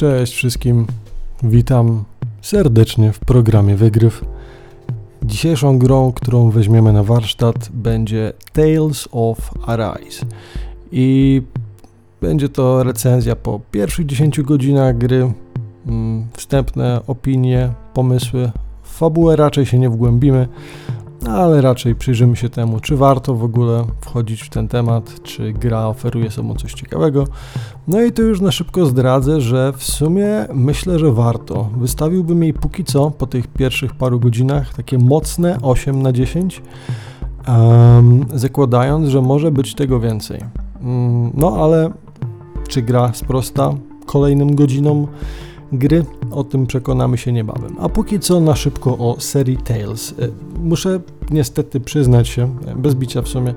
Cześć wszystkim, witam serdecznie w programie Wygryw. Dzisiejszą grą, którą weźmiemy na warsztat, będzie Tales of Arise. I będzie to recenzja po pierwszych 10 godzinach gry, mm, wstępne opinie, pomysły. W fabułę raczej się nie wgłębimy, ale raczej przyjrzymy się temu, czy warto w ogóle wchodzić w ten temat, czy gra oferuje sobą coś ciekawego. No i tu już na szybko zdradzę, że w sumie myślę, że warto. Wystawiłbym jej póki co po tych pierwszych paru godzinach takie mocne 8 na 10, um, zakładając, że może być tego więcej. Um, no ale czy gra sprosta kolejnym godzinom? Gry, o tym przekonamy się niebawem. A póki co na szybko o serii Tales. E, muszę niestety przyznać się, e, bez bicia w sumie,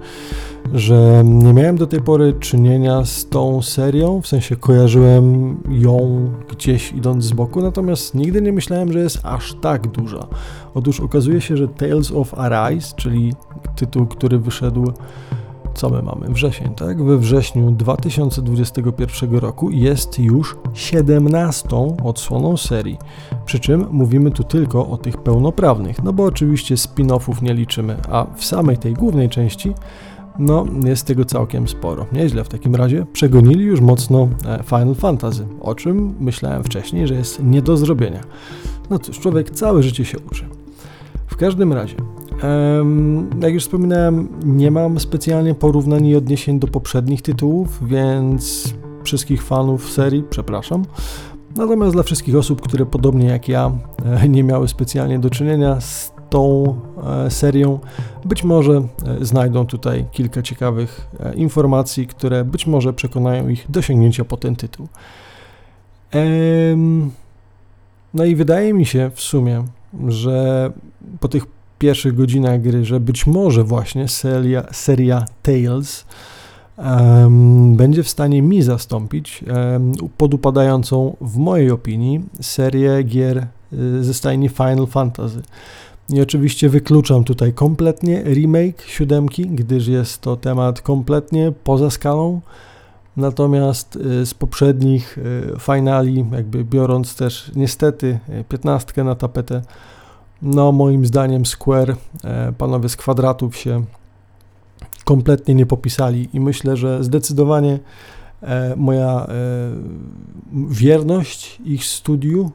że nie miałem do tej pory czynienia z tą serią, w sensie kojarzyłem ją gdzieś idąc z boku, natomiast nigdy nie myślałem, że jest aż tak duża. Otóż okazuje się, że Tales of Arise, czyli tytuł, który wyszedł co my mamy? Wrzesień, tak? We wrześniu 2021 roku jest już 17 odsłoną serii. Przy czym mówimy tu tylko o tych pełnoprawnych, no bo oczywiście spin-offów nie liczymy, a w samej tej głównej części no, jest tego całkiem sporo. Nieźle w takim razie. Przegonili już mocno e, Final Fantasy, o czym myślałem wcześniej, że jest nie do zrobienia. No cóż, człowiek całe życie się uczy. W każdym razie, jak już wspominałem, nie mam specjalnie porównań i odniesień do poprzednich tytułów, więc wszystkich fanów serii przepraszam. Natomiast dla wszystkich osób, które podobnie jak ja e, nie miały specjalnie do czynienia z tą e, serią, być może e, znajdą tutaj kilka ciekawych informacji, które być może przekonają ich do sięgnięcia po ten tytuł. No i wydaje mi się w sumie, że po tych pierwszych godzinach gry, że być może właśnie seria, seria Tales um, będzie w stanie mi zastąpić um, podupadającą, w mojej opinii, serię gier y, ze stajni Final Fantasy. I oczywiście wykluczam tutaj kompletnie remake siódemki, gdyż jest to temat kompletnie poza skalą. Natomiast y, z poprzednich y, finali, jakby biorąc też niestety piętnastkę na tapetę, no, moim zdaniem Square, e, panowie z kwadratów się kompletnie nie popisali i myślę, że zdecydowanie e, moja e, wierność ich studiu,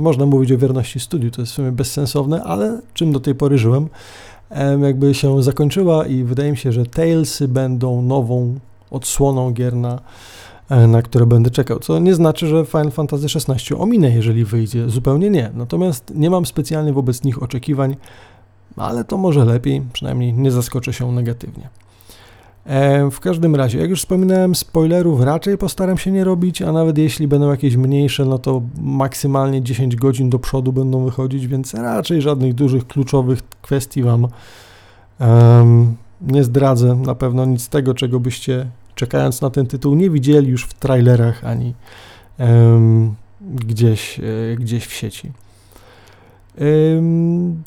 można mówić o wierności studiu, to jest w sumie bezsensowne, ale czym do tej pory żyłem, jakby się zakończyła i wydaje mi się, że Talesy będą nową odsłoną gier na na które będę czekał. Co nie znaczy, że Final Fantasy XVI ominę, jeżeli wyjdzie. Zupełnie nie. Natomiast nie mam specjalnie wobec nich oczekiwań, ale to może lepiej, przynajmniej nie zaskoczę się negatywnie. E, w każdym razie, jak już wspominałem, spoilerów raczej postaram się nie robić, a nawet jeśli będą jakieś mniejsze, no to maksymalnie 10 godzin do przodu będą wychodzić, więc raczej żadnych dużych, kluczowych kwestii Wam um, nie zdradzę. Na pewno nic z tego, czego byście czekając na ten tytuł, nie widzieli już w trailerach ani um, gdzieś, e, gdzieś w sieci.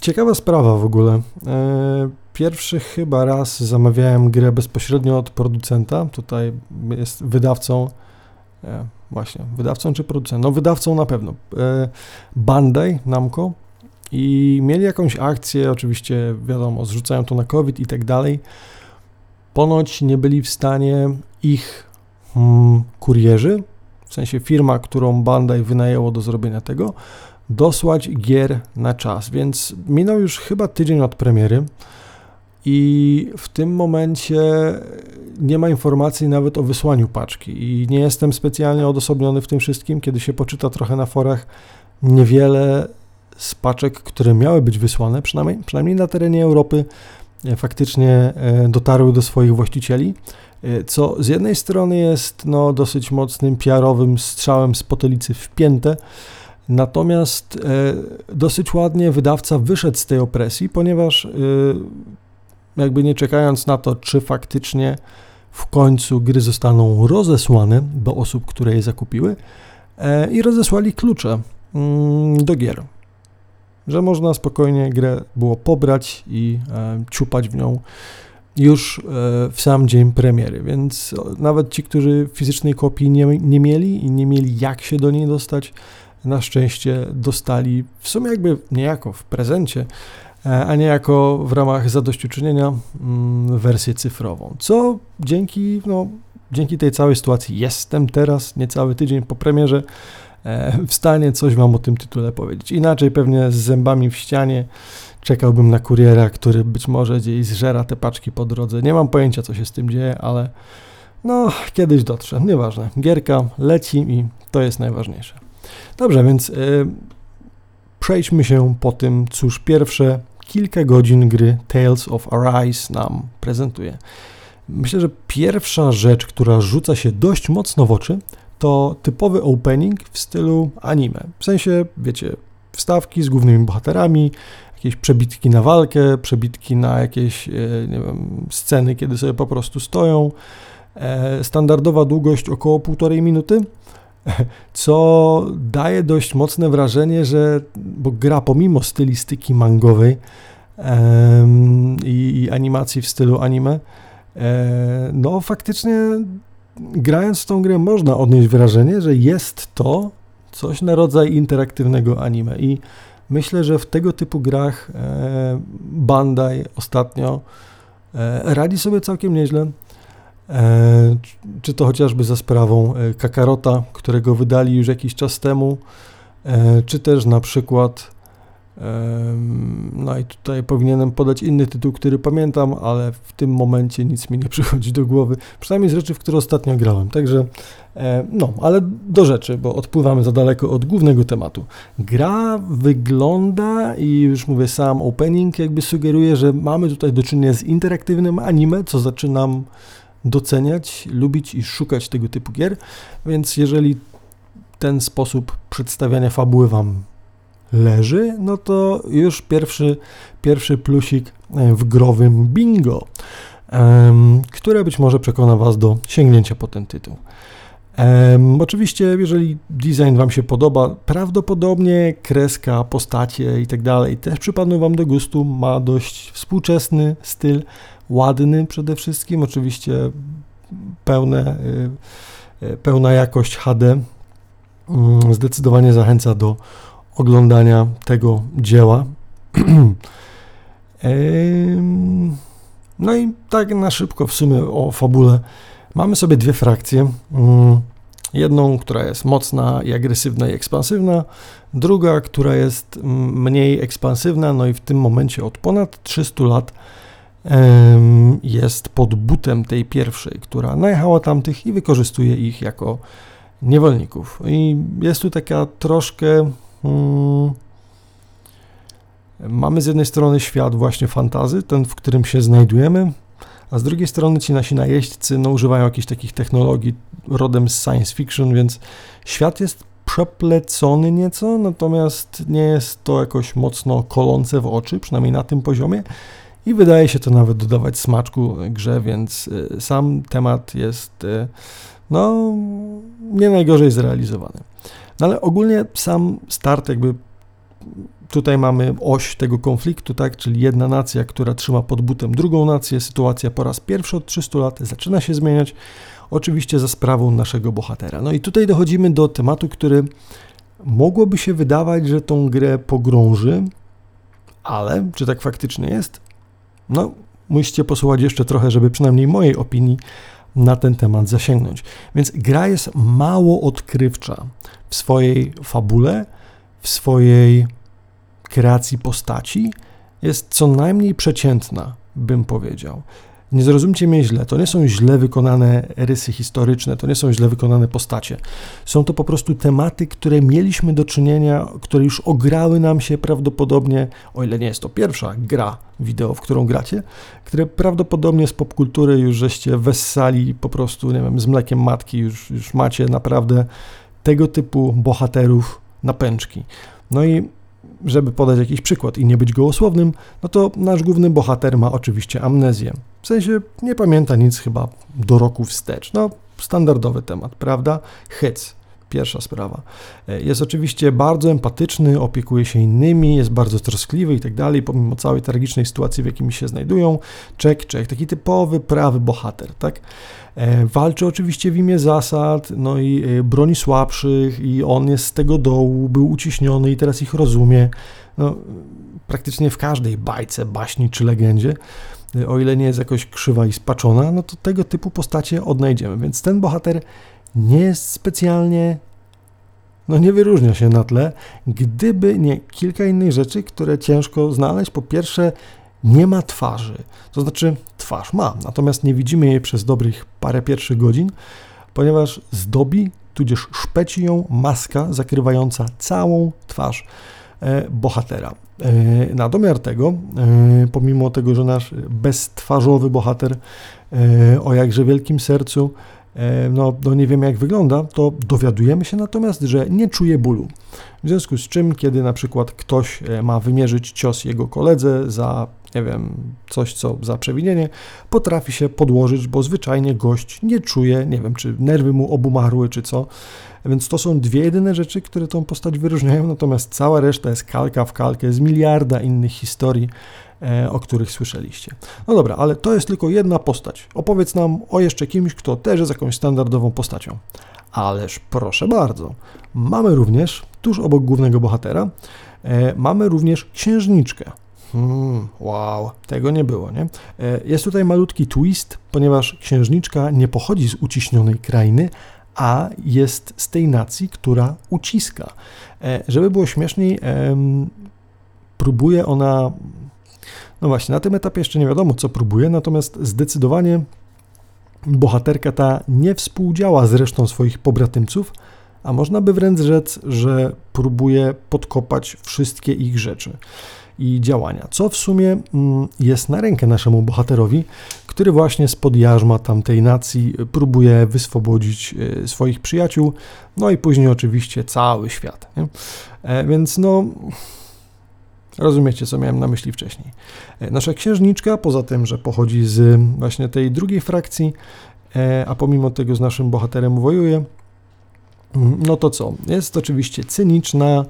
Ciekawa sprawa w ogóle. E, pierwszy chyba raz zamawiałem grę bezpośrednio od producenta. Tutaj jest wydawcą, e, właśnie, wydawcą czy producentem? No, wydawcą na pewno. E, Bandai Namco. I mieli jakąś akcję, oczywiście wiadomo, zrzucają to na COVID i tak dalej Ponoć nie byli w stanie ich hmm, kurierzy, w sensie firma, którą Bandai wynajęło do zrobienia tego, dosłać gier na czas, więc minął już chyba tydzień od premiery i w tym momencie nie ma informacji nawet o wysłaniu paczki. I nie jestem specjalnie odosobniony w tym wszystkim, kiedy się poczyta trochę na forach niewiele z paczek, które miały być wysłane, przynajmniej, przynajmniej na terenie Europy, faktycznie e, dotarły do swoich właścicieli, e, co z jednej strony jest no, dosyć mocnym PR-owym strzałem z potolicy wpięte, natomiast dosyć ładnie wydawca wyszedł z tej opresji, ponieważ jakby nie czekając na to, czy faktycznie w końcu gry zostaną rozesłane do osób, które je zakupiły i rozesłali klucze mm, do gier że można spokojnie grę było pobrać i e, ciupać w nią już w sam dzień premiery, więc nawet ci, którzy fizycznej kopii nie, nie mieli i nie mieli jak się do niej dostać, na szczęście dostali w sumie jakby niejako w prezencie, e, a niejako w ramach zadośćuczynienia mm, wersję cyfrową. Co dzięki, no, dzięki tej całej sytuacji jestem teraz, niecały tydzień po premierze, e, w stanie coś Wam o tym tytule powiedzieć. Inaczej pewnie z zębami w ścianie czekałbym na kuriera, który być może gdzieś zżera te paczki po drodze. Nie mam pojęcia, co się z tym dzieje, ale no, kiedyś dotrze. Nieważne. Gierka leci i to jest najważniejsze. Dobrze, więc yy, przejdźmy się po tym, cóż pierwsze kilka godzin gry Tales of Arise nam prezentuje. Myślę, że pierwsza rzecz, która rzuca się dość mocno w oczy, to typowy opening w stylu anime. W sensie, wiecie, wstawki z głównymi bohaterami, jakieś przebitki na walkę, przebitki na jakieś e, wiem, sceny, kiedy sobie po prostu stoją. E, standardowa długość około półtorej minuty, co daje dość mocne wrażenie, że bo gra pomimo stylistyki mangowej i, i animacji w stylu anime, e, no faktycznie grając w tą grę można odnieść wrażenie, że jest to coś na rodzaj interaktywnego anime i myślę, że w tego typu grach e, Bandai ostatnio e, radzi sobie całkiem nieźle. E, czy to chociażby za sprawą Kakarota, którego wydali już jakiś czas temu, czy też na przykład no i tutaj powinienem podać inny tytuł, który pamiętam, ale w tym momencie nic mi nie przychodzi do głowy, przynajmniej z rzeczy, w które ostatnio grałem. Także, no, ale do rzeczy, bo odpływamy za daleko od głównego tematu. Gra wygląda i już mówię, sam opening jakby sugeruje, że mamy tutaj do czynienia z interaktywnym anime, co zaczynam doceniać, lubić i szukać tego typu gier, więc jeżeli ten sposób przedstawiania fabuły Wam leży, no to już pierwszy, pierwszy plusik e, w growym bingo, które być może przekona Was do sięgnięcia po ten tytuł. Oczywiście, jeżeli design Wam się podoba, prawdopodobnie kreska, postacie i tak dalej też przypadną Wam do gustu. Ma dość współczesny styl, ładny przede wszystkim, oczywiście pełne, y, y, pełna jakość HD. Mm, zdecydowanie zachęca do oglądania tego dzieła. No i tak na szybko w sumie o fabule. Mamy sobie dwie frakcje. Mm, jedną, która jest mocna i agresywna i ekspansywna, druga, która jest mm, mniej ekspansywna, no i w tym momencie od ponad 300 lat jest pod butem tej pierwszej, która najechała tamtych i wykorzystuje ich jako niewolników. I jest tu taka troszkę. Hmm, mamy z jednej strony świat właśnie fantazy, ten, w którym się znajdujemy, a z drugiej strony ci nasi najeźdźcy no, używają jakichś takich technologii rodem z science fiction, więc świat jest przeplecony nieco, natomiast nie jest to jakoś mocno kolące w oczy, przynajmniej na tym poziomie i wydaje się to nawet dodawać smaczku grze, więc y, sam temat jest y, no nie najgorzej zrealizowany. No ale ogólnie sam start jakby tutaj mamy oś tego konfliktu, tak, czyli jedna nacja, która trzyma pod butem drugą nację, sytuacja po raz pierwszy od 300 lat zaczyna się zmieniać, oczywiście za sprawą naszego bohatera. No i tutaj dochodzimy do tematu, który mogłoby się wydawać, że tą grę pogrąży, ale czy tak faktycznie jest? No, musicie posłuchać jeszcze trochę, żeby przynajmniej mojej opinii na ten temat zasięgnąć. Więc gra jest mało odkrywcza w swojej fabule, w swojej kreacji postaci, jest co najmniej przeciętna, bym powiedział. Nie zrozumcie mnie źle, to nie są źle wykonane rysy historyczne, to nie są źle wykonane postacie. Są to po prostu tematy, które mieliśmy do czynienia, które już ograły nam się prawdopodobnie, o ile nie jest to pierwsza gra wideo, w którą gracie, które prawdopodobnie z popkultury już żeście wessali po prostu, nie wiem, z mlekiem matki, już, już macie naprawdę tego typu bohaterów na pęczki. No i żeby podać jakiś przykład i nie być gołosłownym, no to nasz główny bohater ma oczywiście amnezję. W sensie nie pamięta nic chyba do roku wstecz. No, standardowy temat, prawda? Hyc. Pierwsza sprawa. E, jest oczywiście bardzo empatyczny, opiekuje się innymi, jest bardzo troskliwy i tak dalej, pomimo całej tragicznej sytuacji, w jakiej się znajdują. Czek, czek, taki typowy, prawy bohater, tak? E, walczy oczywiście w imię zasad, no i e, broni słabszych i on jest z tego dołu, był uciśniony i teraz ich rozumie. No, praktycznie w każdej bajce, baśni czy legendzie o ile nie jest jakoś krzywa i spaczona, no to tego typu postacie odnajdziemy. Więc ten bohater nie jest specjalnie, no nie wyróżnia się na tle, gdyby nie kilka innych rzeczy, które ciężko znaleźć. Po pierwsze, nie ma twarzy. To znaczy, twarz ma, natomiast nie widzimy jej przez dobrych parę pierwszych godzin, ponieważ zdobi, tudzież szpeci ją maska zakrywająca całą twarz e, bohatera. E, na domiar tego, e, pomimo tego, że nasz beztwarzowy bohater o jakże wielkim sercu no, no nie wiemy jak wygląda, to dowiadujemy się natomiast, że nie czuje bólu. W związku z czym, kiedy na przykład ktoś e, ma wymierzyć cios jego koledze za, nie wiem, coś co za przewinienie, potrafi się podłożyć, bo zwyczajnie gość nie czuje, nie wiem, czy nerwy mu obumarły, czy co. Więc to są dwie jedyne rzeczy, które tą postać wyróżniają, natomiast cała reszta jest kalka w kalkę z miliarda innych historii, o których słyszeliście. No dobra, ale to jest tylko jedna postać. Opowiedz nam o jeszcze kimś, kto też jest jakąś standardową postacią. Ależ proszę bardzo. Mamy również, tuż obok głównego bohatera, e, mamy również księżniczkę. Hmm, wow, tego nie było, nie? E, jest tutaj malutki twist, ponieważ księżniczka nie pochodzi z uciśnionej krainy, a jest z tej nacji, która uciska. Żeby było śmieszniej, próbuje ona no właśnie, na tym etapie jeszcze nie wiadomo, co próbuje, natomiast zdecydowanie bohaterka ta nie współdziała z resztą swoich pobratymców, a można by wręcz rzec, że próbuje podkopać wszystkie ich rzeczy i działania, co w sumie mm, jest na rękę naszemu bohaterowi, który właśnie spod jarzma tamtej nacji próbuje wyswobodzić e, swoich przyjaciół, no i później oczywiście cały świat. Nie? E, więc no Rozumiecie, co miałem na myśli wcześniej. E, nasza księżniczka, poza tym, że pochodzi z właśnie tej drugiej frakcji, e, a pomimo tego z naszym bohaterem wojuje, mm, no to co? Jest oczywiście cyniczna,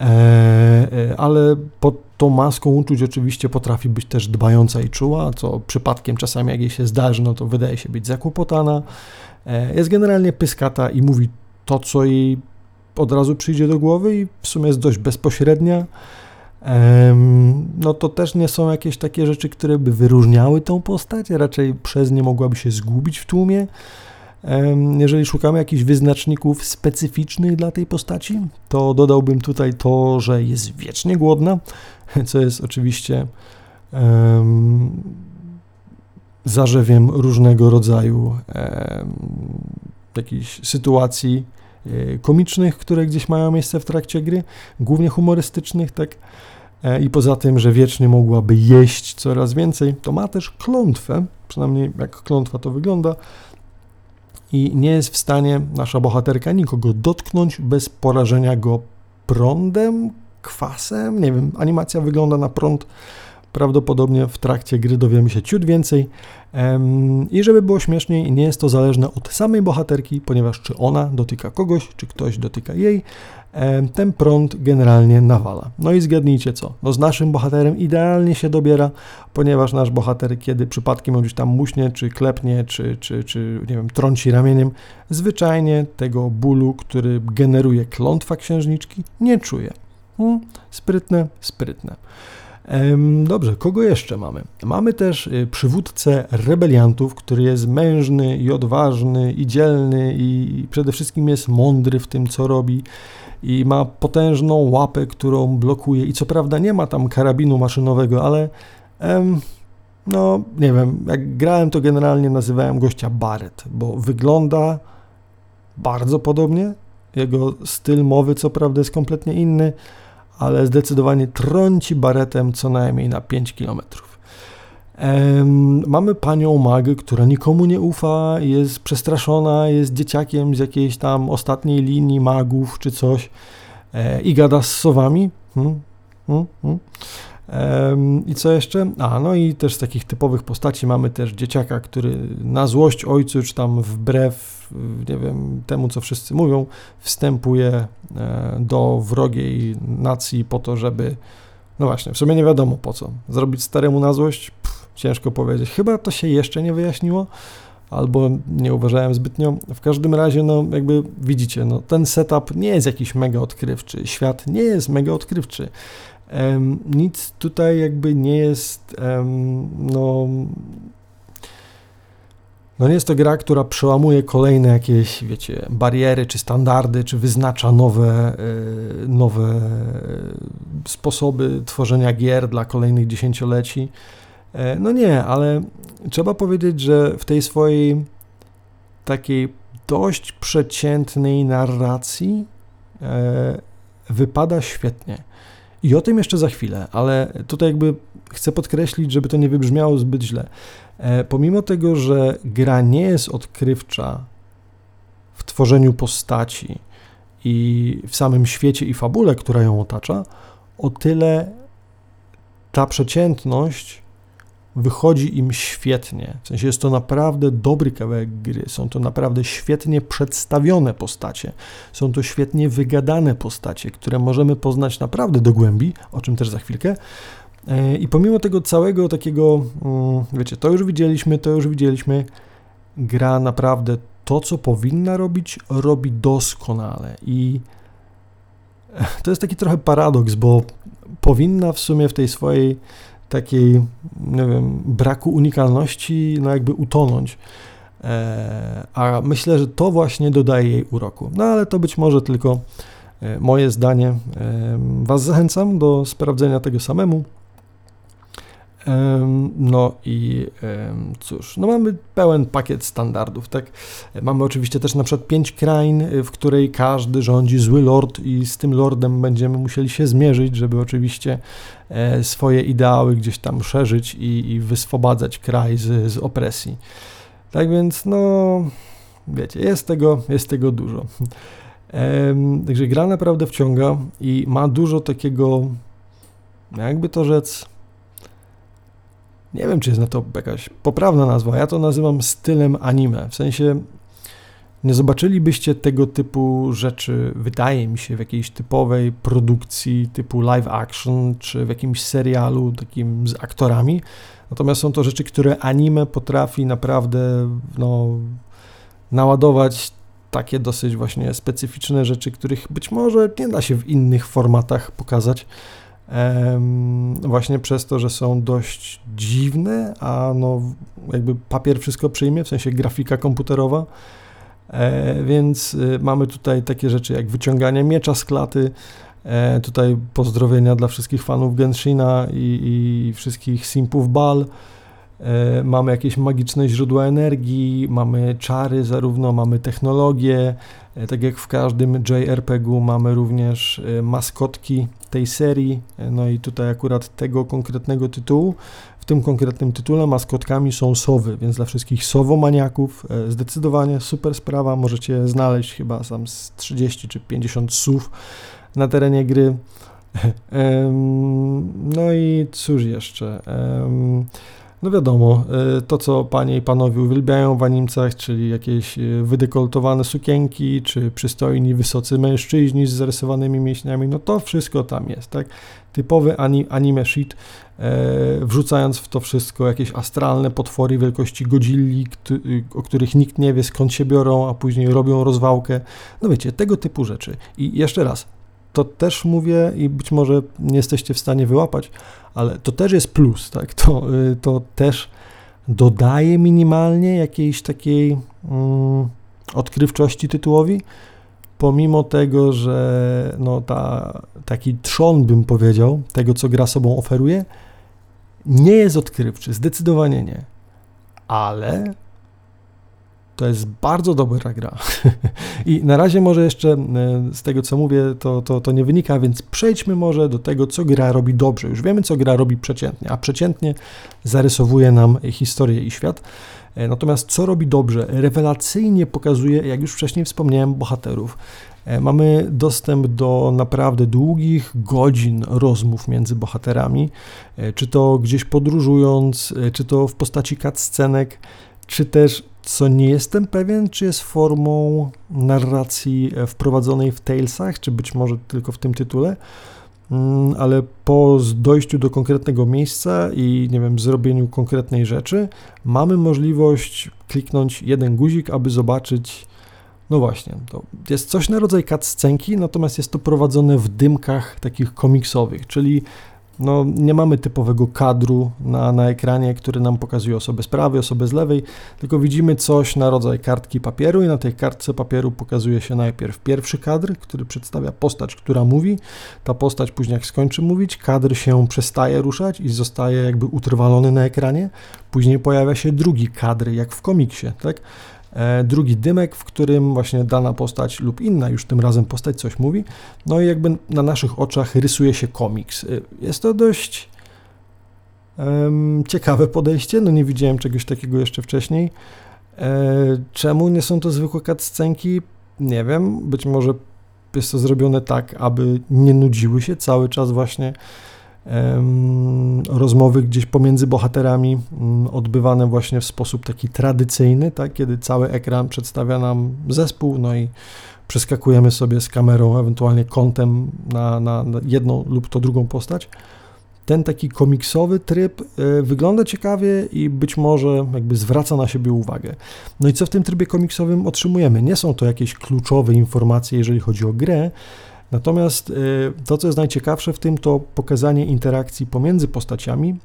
e, ale pod tą maską uczuć oczywiście potrafi być też dbająca i czuła, co przypadkiem czasami jak jej się zdarzy, no to wydaje się być zakłopotana. Jest generalnie pyskata i mówi to, co jej od razu przyjdzie do głowy i w sumie jest dość bezpośrednia no to też nie są jakieś takie rzeczy, które by wyróżniały tą postać, raczej przez nie mogłaby się zgubić w tłumie. Jeżeli szukamy jakichś wyznaczników specyficznych dla tej postaci, to dodałbym tutaj to, że jest wiecznie głodna, co jest oczywiście um, zarzewiem różnego rodzaju um, jakichś sytuacji e, komicznych, które gdzieś mają miejsce w trakcie gry, głównie humorystycznych, tak. E, i poza tym, że wiecznie mogłaby jeść coraz więcej, to ma też klątwę, przynajmniej jak klątwa to wygląda, i nie jest w stanie nasza bohaterka nikogo dotknąć bez porażenia go prądem, kwasem, nie wiem, animacja wygląda na prąd, Prawdopodobnie w trakcie gry dowiemy się ciut więcej. I żeby było śmieszniej, nie jest to zależne od samej bohaterki, ponieważ czy ona dotyka kogoś, czy ktoś dotyka jej, ten prąd generalnie nawala. No i zgadnijcie co? No z naszym bohaterem idealnie się dobiera, ponieważ nasz bohater, kiedy przypadkiem on gdzieś tam muśnie, czy klepnie, czy, czy, czy nie wiem, trąci ramieniem, zwyczajnie tego bólu, który generuje klątwa księżniczki, nie czuje. Hmm, sprytne, sprytne. Dobrze, kogo jeszcze mamy? Mamy też y, przywódcę rebeliantów, który jest mężny i odważny i dzielny i przede wszystkim jest mądry w tym, co robi i ma potężną łapę, którą blokuje i co prawda nie ma tam karabinu maszynowego, ale em, no nie wiem, jak grałem to generalnie nazywałem gościa Barret, bo wygląda bardzo podobnie, jego styl mowy co prawda jest kompletnie inny, ale zdecydowanie trąci baretem co najmniej na 5 km. Mamy panią Magę, która nikomu nie ufa, jest przestraszona, jest dzieciakiem z jakiejś tam ostatniej linii magów czy coś e, i gada z sowami. Hmm, hmm, hmm. I co jeszcze? A, no i też z takich typowych postaci mamy też dzieciaka, który na złość ojcu, czy tam wbrew, nie wiem, temu, co wszyscy mówią, wstępuje e, do wrogiej nacji po to, żeby, no właśnie, w sumie nie wiadomo po co, zrobić staremu na złość? Pff, ciężko powiedzieć. Chyba to się jeszcze nie wyjaśniło, albo nie uważałem zbytnio. W każdym razie, no jakby widzicie, no ten setup nie jest jakiś mega odkrywczy, świat nie jest mega odkrywczy. Um, nic tutaj jakby nie jest, um, no, no nie jest to gra, która przełamuje kolejne jakieś, wiecie, bariery czy standardy, czy wyznacza nowe, y, nowe sposoby tworzenia gier dla kolejnych dziesięcioleci. E, no nie, ale trzeba powiedzieć, że w tej swojej takiej dość przeciętnej narracji e, wypada świetnie. I o tym jeszcze za chwilę, ale tutaj jakby chcę podkreślić, żeby to nie wybrzmiało zbyt źle. E, pomimo tego, że gra nie jest odkrywcza w tworzeniu postaci i w samym świecie i fabule, która ją otacza, o tyle ta przeciętność wychodzi im świetnie. W sensie jest to naprawdę dobry kawałek gry, są to naprawdę świetnie przedstawione postacie, są to świetnie wygadane postacie, które możemy poznać naprawdę do głębi, o czym też za chwilkę. E, I pomimo tego całego takiego, mm, wiecie, to już widzieliśmy, to już widzieliśmy, gra naprawdę to, co powinna robić, robi doskonale. I to jest taki trochę paradoks, bo powinna w sumie w tej swojej takiej, nie wiem, braku unikalności, no jakby utonąć. E, a myślę, że to właśnie dodaje jej uroku. No ale to być może tylko e, moje zdanie. E, was zachęcam do sprawdzenia tego samemu. No i cóż, no mamy pełen pakiet standardów, tak? Mamy oczywiście też na przykład pięć krain, w której każdy rządzi zły lord i z tym lordem będziemy musieli się zmierzyć, żeby oczywiście e, swoje ideały gdzieś tam szerzyć i, i wyswobadzać kraj z, z opresji. Tak więc, no, wiecie, jest tego, jest tego dużo. Także gra naprawdę wciąga i ma dużo takiego, jakby to rzec, nie wiem, czy jest na to jakaś poprawna nazwa. Ja to nazywam stylem anime. W sensie nie zobaczylibyście tego typu rzeczy, wydaje mi się, w jakiejś typowej produkcji typu live action, czy w jakimś serialu takim z aktorami. Natomiast są to rzeczy, które anime potrafi naprawdę no, naładować takie dosyć właśnie specyficzne rzeczy, których być może nie da się w innych formatach pokazać właśnie przez to, że są dość dziwne, a no jakby papier wszystko przyjmie, w sensie grafika komputerowa, e, więc y, mamy tutaj takie rzeczy jak wyciąganie miecza z klaty, e, tutaj pozdrowienia dla wszystkich fanów Genshina i, i wszystkich simpów Bal, mamy jakieś magiczne źródła energii, mamy czary zarówno, mamy technologię, tak jak w każdym JRPG-u mamy również maskotki tej serii, no i tutaj akurat tego konkretnego tytułu. W tym konkretnym tytule maskotkami są sowy, więc dla wszystkich sowomaniaków e, zdecydowanie super sprawa. Możecie znaleźć chyba sam z 30 czy 50 sów na terenie gry. No i cóż jeszcze? No wiadomo, e, to co panie i panowie uwielbiają w animcach, czyli jakieś e, wydekoltowane sukienki, czy przystojni, wysocy mężczyźni z zarysowanymi mięśniami, no to wszystko tam jest, tak? Typowy anime shit, e, wrzucając w to wszystko jakieś astralne potwory wielkości Godzilli, o których nikt nie wie skąd się biorą, a później robią rozwałkę. No wiecie, tego typu rzeczy. I jeszcze raz, to też mówię i być może nie jesteście w stanie wyłapać, ale to też jest plus, tak? To, y, to też dodaje minimalnie jakiejś takiej mm, odkrywczości tytułowi, pomimo tego, że no ta, taki trzon, bym powiedział, tego, co gra sobą oferuje, nie jest odkrywczy, zdecydowanie nie. Ale to jest bardzo dobra gra. I na razie może jeszcze e, z tego, co mówię, to, to, to nie wynika, więc przejdźmy może do tego, co gra robi dobrze. Już wiemy, co gra robi przeciętnie, a przeciętnie zarysowuje nam historię i świat. E, natomiast co robi dobrze? Rewelacyjnie pokazuje, jak już wcześniej wspomniałem, bohaterów. E, mamy dostęp do naprawdę długich godzin rozmów między bohaterami, czy to gdzieś podróżując, czy to w postaci cutscenek, czy też, co nie jestem pewien, czy jest formą narracji wprowadzonej w Talesach, czy być może tylko w tym tytule, mm, ale po dojściu do konkretnego miejsca i nie wiem, zrobieniu konkretnej rzeczy, mamy możliwość kliknąć jeden guzik, aby zobaczyć no właśnie, to jest coś na rodzaj cutscenki, natomiast jest to prowadzone w dymkach takich komiksowych, czyli no, nie mamy typowego kadru na, na ekranie, który nam pokazuje osobę z prawej, osobę z lewej, tylko widzimy coś na rodzaj kartki papieru i na tej kartce papieru pokazuje się najpierw pierwszy kadr, który przedstawia postać, która mówi. Ta postać później jak skończy mówić, kadr się przestaje ruszać i zostaje jakby utrwalony na ekranie. Później pojawia się drugi kadr, jak w komiksie, tak? E, drugi dymek, w którym właśnie dana postać lub inna już tym razem postać coś mówi, no i jakby na naszych oczach rysuje się komiks. E, jest to dość um, ciekawe podejście, no nie widziałem czegoś takiego jeszcze wcześniej. E, czemu nie są to zwykłe cutscenki? Nie wiem, być może jest to zrobione tak, aby nie nudziły się cały czas właśnie rozmowy gdzieś pomiędzy bohaterami, mm, odbywane właśnie w sposób taki tradycyjny, tak, kiedy cały ekran przedstawia nam zespół, no i przeskakujemy sobie z kamerą, ewentualnie kątem na, na, na jedną lub to drugą postać. Ten taki komiksowy tryb e, wygląda ciekawie i być może jakby zwraca na siebie uwagę. No i co w tym trybie komiksowym otrzymujemy? Nie są to jakieś kluczowe informacje, jeżeli chodzi o grę, Natomiast y, to, co jest najciekawsze w tym, to pokazanie interakcji pomiędzy postaciami,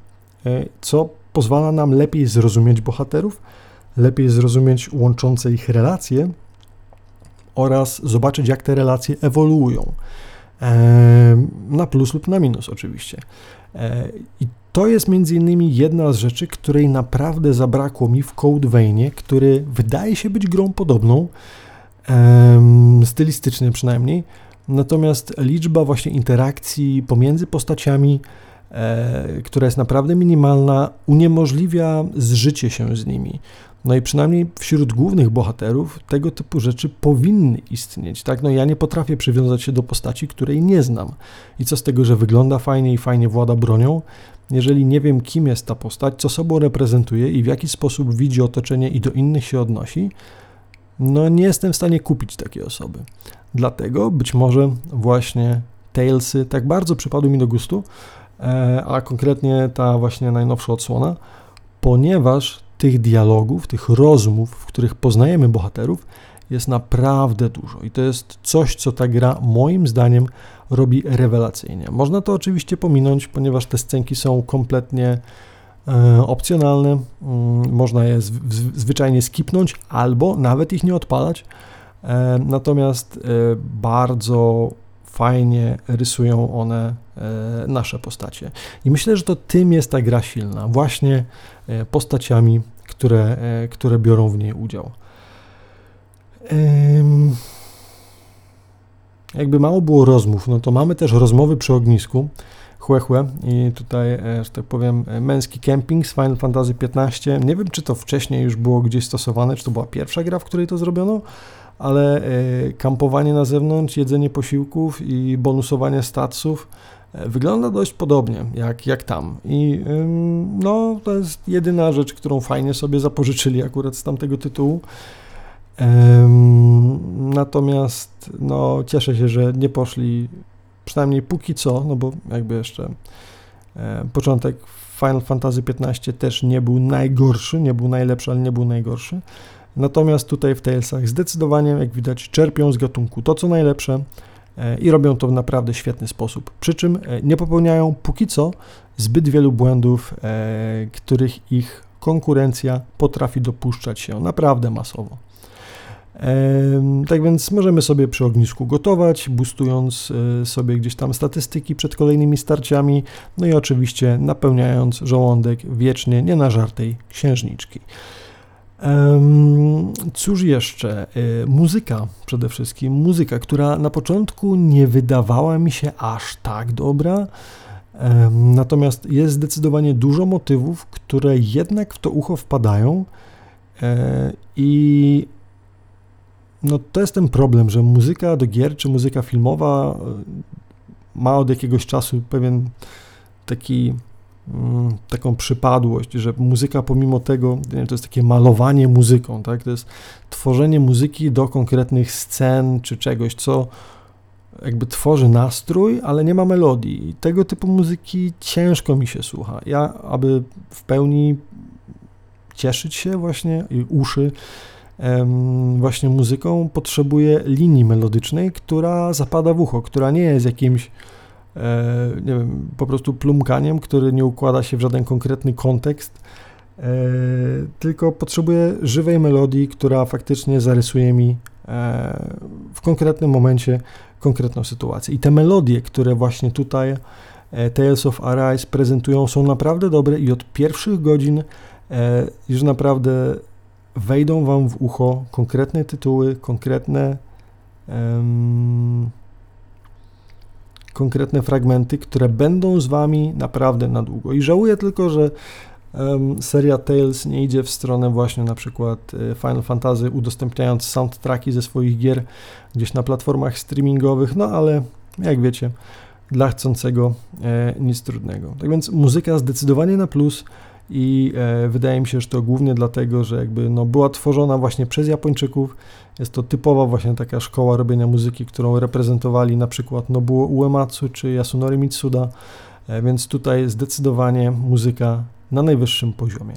y, co pozwala nam lepiej zrozumieć bohaterów, lepiej zrozumieć łączące ich relacje oraz zobaczyć, jak te relacje ewoluują. E, na plus lub na minus, oczywiście. E, I to jest między innymi jedna z rzeczy, której naprawdę zabrakło mi w Code Veinie, który wydaje się być grą podobną, stylistycznie przynajmniej, Natomiast liczba właśnie interakcji pomiędzy postaciami, e, która jest naprawdę minimalna, uniemożliwia zżycie się z nimi. No i przynajmniej wśród głównych bohaterów tego typu rzeczy powinny istnieć. Tak? No ja nie potrafię przywiązać się do postaci, której nie znam. I co z tego, że wygląda fajnie i fajnie włada bronią, jeżeli nie wiem, kim jest ta postać, co sobą reprezentuje i w jaki sposób widzi otoczenie i do innych się odnosi, no nie jestem w stanie kupić takiej osoby. Dlatego być może właśnie Talesy tak bardzo przypadły mi do gustu, e, a konkretnie ta właśnie najnowsza odsłona, ponieważ tych dialogów, tych rozmów, w których poznajemy bohaterów, jest naprawdę dużo. I to jest coś, co ta gra moim zdaniem robi rewelacyjnie. Można to oczywiście pominąć, ponieważ te scenki są kompletnie e, opcjonalne, mm, można je zwyczajnie skipnąć albo nawet ich nie odpalać, natomiast e, bardzo fajnie rysują one e, nasze postacie. I myślę, że to tym jest ta gra silna, właśnie postaciami, które, które biorą w niej udział. Jakby mało było rozmów, no to mamy też rozmowy przy ognisku. Chłe, chłe. I tutaj, że tak powiem, męski camping z Final Fantasy XV. Nie wiem, czy to wcześniej już było gdzieś stosowane, czy to była pierwsza gra, w której to zrobiono, ale e, kampowanie na zewnątrz, jedzenie posiłków i bonusowanie statsów e, wygląda dość podobnie jak, jak tam. I no, to jest jedyna rzecz, którą fajnie sobie zapożyczyli akurat z tamtego tytułu. Natomiast no, cieszę się, że nie poszli, przynajmniej póki co, no bo jakby jeszcze e, początek Final Fantasy XV też nie był najgorszy, nie był najlepszy, ale nie był najgorszy. Natomiast tutaj w Talesach zdecydowanie, jak widać, czerpią z gatunku to, co najlepsze e, i robią to w naprawdę świetny sposób. Przy czym e, nie popełniają póki co zbyt wielu błędów, e, których ich konkurencja potrafi dopuszczać się naprawdę masowo. Tak więc możemy sobie przy ognisku gotować, boostując sobie gdzieś tam statystyki przed kolejnymi starciami, no i oczywiście napełniając żołądek wiecznie nienażartej księżniczki. Cóż jeszcze? E, muzyka przede wszystkim. Muzyka, która na początku nie wydawała mi się aż tak dobra, natomiast jest zdecydowanie dużo motywów, które jednak w to ucho wpadają e, i no to jest ten problem, że muzyka do gier czy muzyka filmowa ma od jakiegoś czasu pewien taki taką przypadłość, że muzyka pomimo tego, to jest takie malowanie muzyką, tak? To jest tworzenie muzyki do konkretnych scen czy czegoś, co jakby tworzy nastrój, ale nie ma melodii. I tego typu muzyki ciężko mi się słucha. Ja, aby w pełni cieszyć się właśnie i uszy właśnie muzyką, potrzebuję linii melodycznej, która zapada w ucho, która nie jest jakimś nie wiem, po prostu plumkaniem, który nie układa się w żaden konkretny kontekst, e, tylko potrzebuję żywej melodii, która faktycznie zarysuje mi e, w konkretnym momencie konkretną sytuację. I te melodie, które właśnie tutaj Tales of Arise prezentują, są naprawdę dobre i od pierwszych godzin już naprawdę wejdą Wam w ucho konkretne tytuły, konkretne, um, konkretne fragmenty, które będą z Wami naprawdę na długo. I żałuję tylko, że um, seria Tales nie idzie w stronę właśnie na przykład e, Final Fantasy, udostępniając soundtracki ze swoich gier gdzieś na platformach streamingowych, no ale jak wiecie, dla chcącego e, nic trudnego. Tak więc muzyka zdecydowanie na plus i e, wydaje mi się, że to głównie dlatego, że jakby no, była tworzona właśnie przez Japończyków. Jest to typowa właśnie taka szkoła robienia muzyki, którą reprezentowali na przykład Nobuo Uematsu czy Yasunori Mitsuda, e, więc tutaj zdecydowanie muzyka na najwyższym poziomie.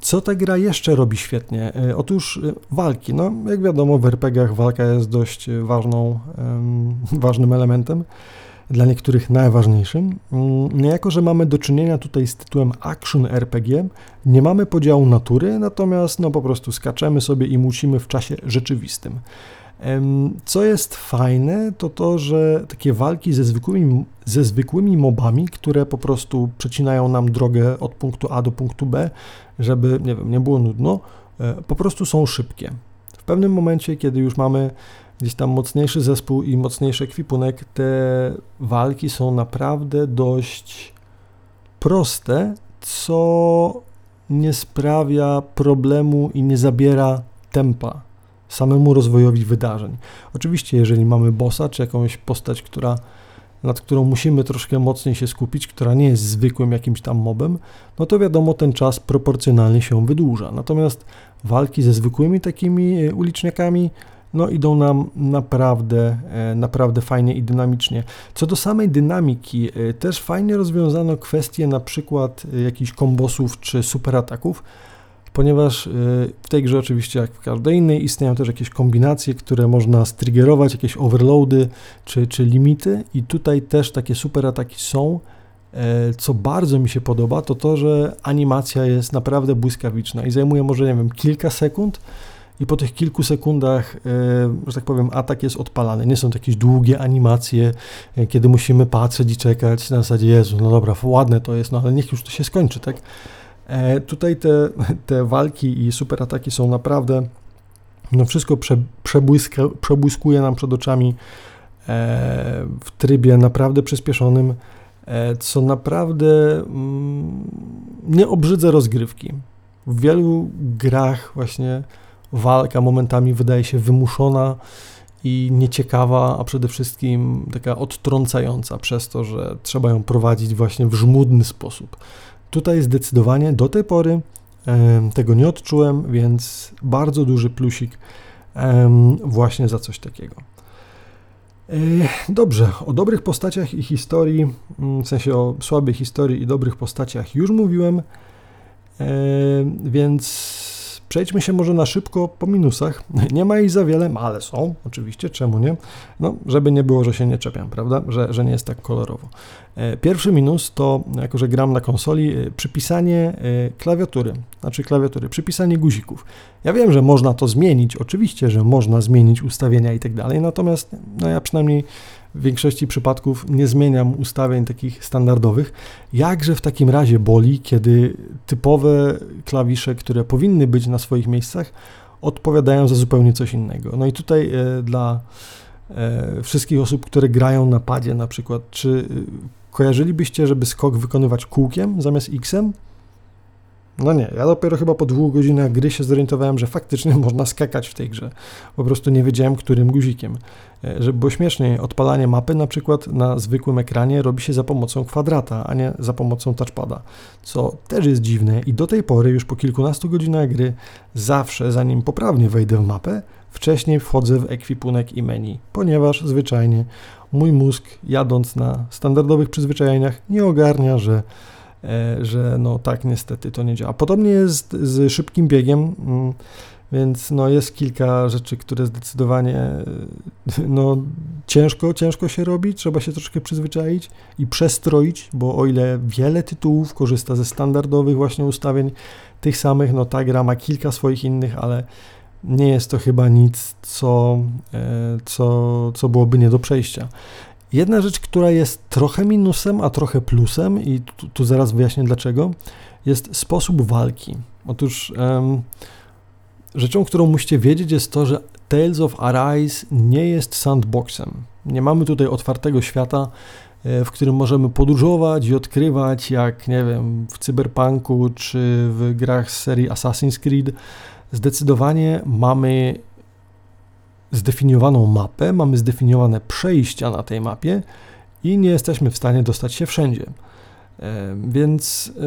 Co ta gra jeszcze robi świetnie? E, otóż e, walki. No, jak wiadomo, w RPGach walka jest dość ważną, ważnym elementem dla niektórych najważniejszym. Mm, jako, że mamy do czynienia tutaj z tytułem Action RPG, nie mamy podziału natury, natomiast no po prostu skaczemy sobie i musimy w czasie rzeczywistym. Co jest fajne, to to, że takie walki ze zwykłymi, ze zwykłymi mobami, które po prostu przecinają nam drogę od punktu A do punktu B, żeby nie, wiem, nie było nudno, e, po prostu są szybkie. W pewnym momencie, kiedy już mamy gdzieś tam mocniejszy zespół i mocniejszy ekwipunek, te walki są naprawdę dość proste, co nie sprawia problemu i nie zabiera tempa samemu rozwojowi wydarzeń. Oczywiście, jeżeli mamy bossa czy jakąś postać, która, nad którą musimy troszkę mocniej się skupić, która nie jest zwykłym jakimś tam mobem, no to wiadomo, ten czas proporcjonalnie się wydłuża. Natomiast walki ze zwykłymi takimi e, uliczniakami no idą nam naprawdę, e, naprawdę fajnie i dynamicznie. Co do samej dynamiki, e, też fajnie rozwiązano kwestie na przykład e, jakichś kombosów czy superataków, ponieważ w tej grze oczywiście jak w każdej innej istnieją też jakieś kombinacje, które można striggerować, jakieś overloady czy, czy limity i tutaj też takie superataki są. Co bardzo mi się podoba, to to, że animacja jest naprawdę błyskawiczna i zajmuje może, nie wiem, kilka sekund, i po tych kilku sekundach, e, że tak powiem, atak jest odpalany. Nie są to jakieś długie animacje, e, kiedy musimy patrzeć i czekać na zasadzie, Jezu, no dobra, ładne to jest, no ale niech już to się skończy, tak? E, tutaj te, te walki i super ataki są naprawdę, no wszystko prze, przebłyskuje nam przed oczami w trybie naprawdę przyspieszonym, co naprawdę mm, nie obrzydza rozgrywki. W wielu grach właśnie walka momentami wydaje się wymuszona i nieciekawa, a przede wszystkim taka odtrącająca przez to, że trzeba ją prowadzić właśnie w żmudny sposób. Tutaj zdecydowanie do tej pory e, tego nie odczułem, więc bardzo duży plusik e, właśnie za coś takiego. Dobrze, o dobrych postaciach i historii, mm, w sensie o słabej historii i dobrych postaciach już mówiłem, więc Przejdźmy się może na szybko po minusach. Nie ma ich za wiele, ale są, oczywiście, czemu nie? No, żeby nie było, że się nie czepiam, prawda? Że, że nie jest tak kolorowo. E, pierwszy minus to, jako że gram na konsoli, e, przypisanie e, klawiatury, znaczy klawiatury, przypisanie guzików. Ja wiem, że można to zmienić, oczywiście, że można zmienić ustawienia i tak dalej, natomiast no ja przynajmniej w większości przypadków nie zmieniam ustawień takich standardowych. Jakże w takim razie boli, kiedy typowe klawisze, które powinny być na swoich miejscach, odpowiadają za zupełnie coś innego. No i tutaj e, dla e, wszystkich osób, które grają na padzie na przykład, czy e, kojarzylibyście, żeby skok wykonywać kółkiem zamiast X-em? No nie, ja dopiero chyba po dwóch godzinach gry się zorientowałem, że faktycznie można skakać w tej grze. Po prostu nie wiedziałem, którym guzikiem. E, żeby było śmieszniej, odpalanie mapy na przykład na zwykłym ekranie robi się za pomocą kwadrata, a nie za pomocą touchpada, co też jest dziwne i do tej pory, już po kilkunastu godzinach gry, zawsze zanim poprawnie wejdę w mapę, wcześniej wchodzę w ekwipunek i menu, ponieważ zwyczajnie mój mózg jadąc na standardowych przyzwyczajeniach nie ogarnia, że że no tak niestety to nie działa. Podobnie jest z szybkim biegiem, mm, więc no jest kilka rzeczy, które zdecydowanie e, no ciężko, ciężko się robi, trzeba się troszkę przyzwyczaić i przestroić, bo o ile wiele tytułów korzysta ze standardowych właśnie ustawień tych samych, no ta gra ma kilka swoich innych, ale nie jest to chyba nic, co, e, co, co byłoby nie do przejścia. Jedna rzecz, która jest trochę minusem, a trochę plusem, i tu, tu zaraz wyjaśnię dlaczego, jest sposób walki. Otóż um, rzeczą, którą musicie wiedzieć, jest to, że Tales of Arise nie jest sandboxem. Nie mamy tutaj otwartego świata, e, w którym możemy podróżować i odkrywać, jak nie wiem, w Cyberpunku czy w grach z serii Assassin's Creed. Zdecydowanie mamy zdefiniowaną mapę, mamy zdefiniowane przejścia na tej mapie i nie jesteśmy w stanie dostać się wszędzie. E, więc e,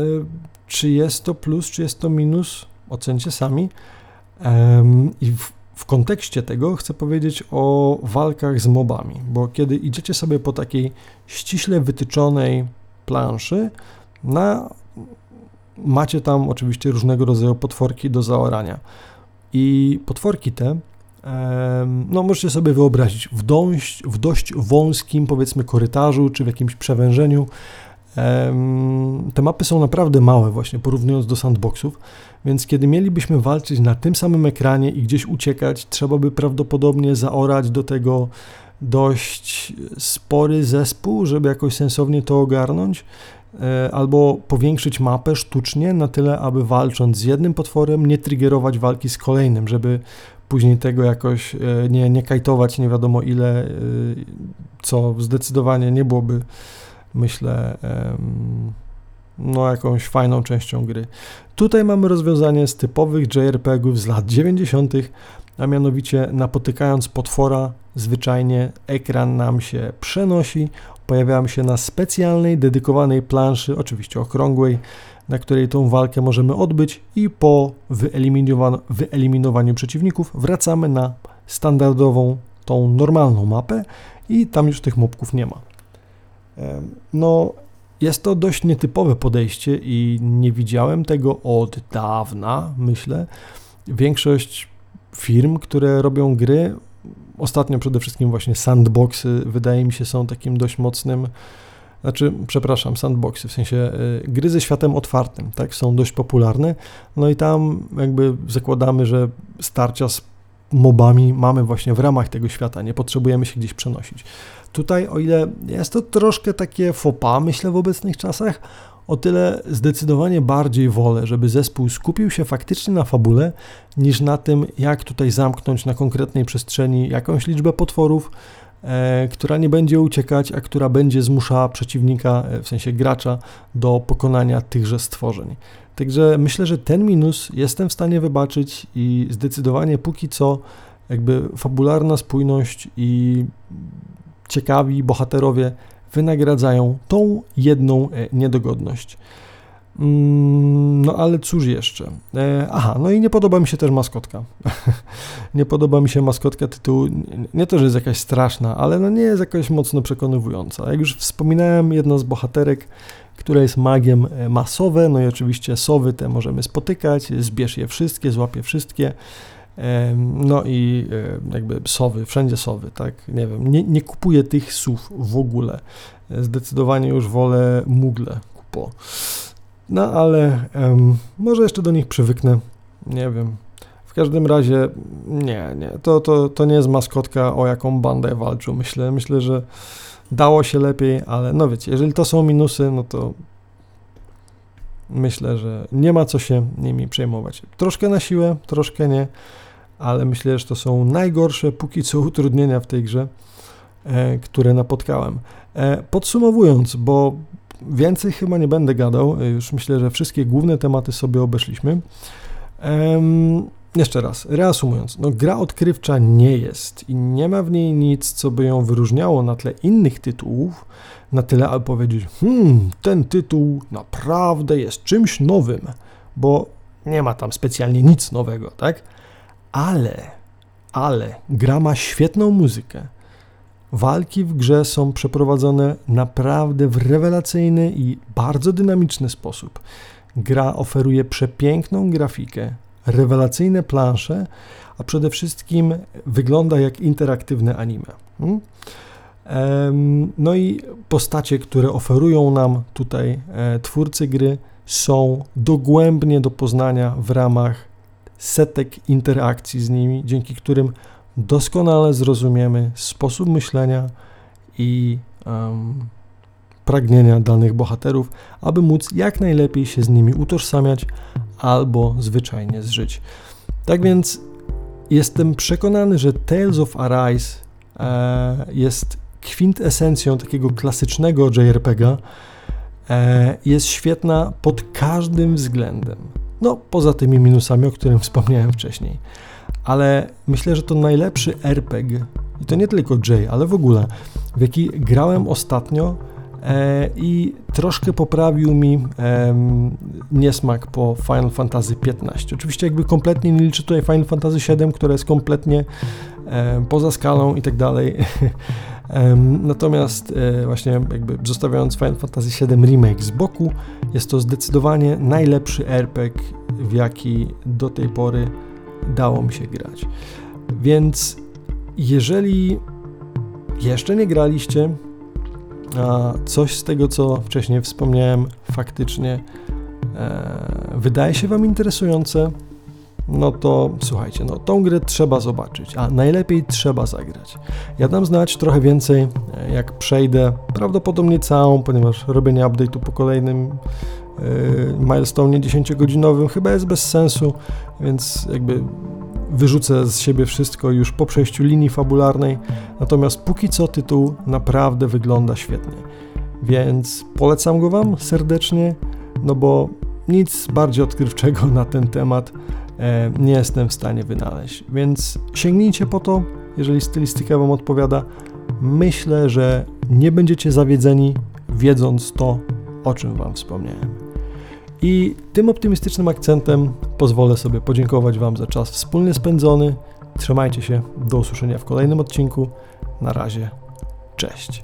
czy jest to plus, czy jest to minus, ocencie sami. I w, w kontekście tego chcę powiedzieć o walkach z mobami, bo kiedy idziecie sobie po takiej ściśle wytyczonej planszy, na, macie tam oczywiście różnego rodzaju potworki do zaorania. I potworki te no możecie sobie wyobrazić, w dość, w dość wąskim, powiedzmy, korytarzu czy w jakimś przewężeniu. Te mapy są naprawdę małe, właśnie porównując do sandboxów, więc kiedy mielibyśmy walczyć na tym samym ekranie i gdzieś uciekać, trzeba by prawdopodobnie zaorać do tego dość spory zespół, żeby jakoś sensownie to ogarnąć, e, albo powiększyć mapę sztucznie na tyle, aby walcząc z jednym potworem nie triggerować walki z kolejnym, żeby później tego jakoś e, nie, nie kajtować nie wiadomo ile, e, co zdecydowanie nie byłoby, myślę, no jakąś fajną częścią gry. Tutaj mamy rozwiązanie z typowych JRPG-ów z lat 90., a mianowicie napotykając potwora, zwyczajnie ekran nam się przenosi, pojawiamy się na specjalnej, dedykowanej planszy, oczywiście okrągłej, na której tą walkę możemy odbyć i po wyeliminowaniu, przeciwników wracamy na standardową, tą normalną mapę i tam już tych mobków nie ma. No, jest to dość nietypowe podejście i nie widziałem tego od dawna, myślę. Większość firm, które robią gry, ostatnio przede wszystkim właśnie sandboxy, wydaje mi się, są takim dość mocnym znaczy, przepraszam, sandboxy, w sensie y, gry ze światem otwartym, tak, są dość popularne, no i tam jakby zakładamy, że starcia z mobami mamy właśnie w ramach tego świata, nie potrzebujemy się gdzieś przenosić. Tutaj, o ile jest to troszkę takie fopa, myślę, w obecnych czasach, o tyle zdecydowanie bardziej wolę, żeby zespół skupił się faktycznie na fabule, niż na tym, jak tutaj zamknąć na konkretnej przestrzeni jakąś liczbę potworów, która nie będzie uciekać, a która będzie zmuszała przeciwnika, e, w sensie gracza, do pokonania tychże stworzeń. Także myślę, że ten minus jestem w stanie wybaczyć i zdecydowanie póki co jakby fabularna spójność i ciekawi bohaterowie wynagradzają tą jedną e, niedogodność. Mm, no ale cóż jeszcze? E, aha, no i nie podoba mi się też maskotka. nie podoba mi się maskotka tytułu, nie to, że jest jakaś straszna, ale no nie jest jakaś mocno przekonywująca. Jak już wspominałem, jedna z bohaterek, która jest magiem e, masowe, no i oczywiście sowy te możemy spotykać, zbierz je wszystkie, złapie wszystkie. No i e, jakby sowy, wszędzie sowy, tak? Nie wiem, nie, nie kupuję tych sów w ogóle. Zdecydowanie już wolę mugle kupo. No ale um, może jeszcze do nich przywyknę. Nie wiem. W każdym razie nie, nie. To, to, to nie jest maskotka, o jaką bandę walczył. Myślę, myślę, że dało się lepiej, ale no wiecie, jeżeli to są minusy, no to myślę, że nie ma co się nimi przejmować. Troszkę na siłę, troszkę nie, ale myślę, że to są najgorsze póki co utrudnienia w tej grze, e, które napotkałem. E, podsumowując, bo więcej chyba nie będę gadał, już myślę, że wszystkie główne tematy sobie obeszliśmy. Um, jeszcze raz, reasumując, no gra odkrywcza nie jest i nie ma w niej nic, co by ją wyróżniało na tle innych tytułów, na tyle, aby powiedzieć, hmm, ten tytuł naprawdę jest czymś nowym, bo nie ma tam specjalnie nic nowego, tak? Ale, ale gra ma świetną muzykę. Walki w grze są przeprowadzone naprawdę w rewelacyjny i bardzo dynamiczny sposób. Gra oferuje przepiękną grafikę, rewelacyjne plansze, a przede wszystkim wygląda jak interaktywne anime. Hmm? No i postacie, które oferują nam tutaj e, twórcy gry, są dogłębnie do poznania w ramach setek interakcji z nimi, dzięki którym doskonale zrozumiemy sposób myślenia i um, pragnienia danych bohaterów, aby móc jak najlepiej się z nimi utożsamiać albo zwyczajnie zżyć. Tak więc jestem przekonany, że Tales of Arise e, jest kwintesencją takiego klasycznego JRPG'a. E, jest świetna pod każdym względem. No, poza tymi minusami, o których wspomniałem wcześniej. Ale myślę, że to najlepszy RPG, i to nie tylko J, ale w ogóle, w jaki grałem ostatnio e, i troszkę poprawił mi e, niesmak po Final Fantasy XV. Oczywiście jakby kompletnie nie liczę tutaj Final Fantasy VII, które jest kompletnie e, poza skalą i tak dalej. Natomiast e, właśnie jakby zostawiając Final Fantasy VII Remake z boku, jest to zdecydowanie najlepszy RPG, w jaki do tej pory dało mi się grać. Więc jeżeli jeszcze nie graliście, a coś z tego, co wcześniej wspomniałem, faktycznie e, wydaje się Wam interesujące, no to słuchajcie, no tą grę trzeba zobaczyć, a najlepiej trzeba zagrać. Ja dam znać trochę więcej, e, jak przejdę, prawdopodobnie całą, ponieważ robienie update'u po kolejnym milestone 10-godzinowym chyba jest bez sensu, więc jakby wyrzucę z siebie wszystko już po przejściu linii fabularnej, natomiast póki co tytuł naprawdę wygląda świetnie. Więc polecam go Wam serdecznie, no bo nic bardziej odkrywczego na ten temat E, nie jestem w stanie wynaleźć. Więc sięgnijcie po to, jeżeli stylistyka Wam odpowiada. Myślę, że nie będziecie zawiedzeni, wiedząc to, o czym Wam wspomniałem. I tym optymistycznym akcentem pozwolę sobie podziękować Wam za czas wspólnie spędzony. Trzymajcie się, do usłyszenia w kolejnym odcinku. Na razie, cześć.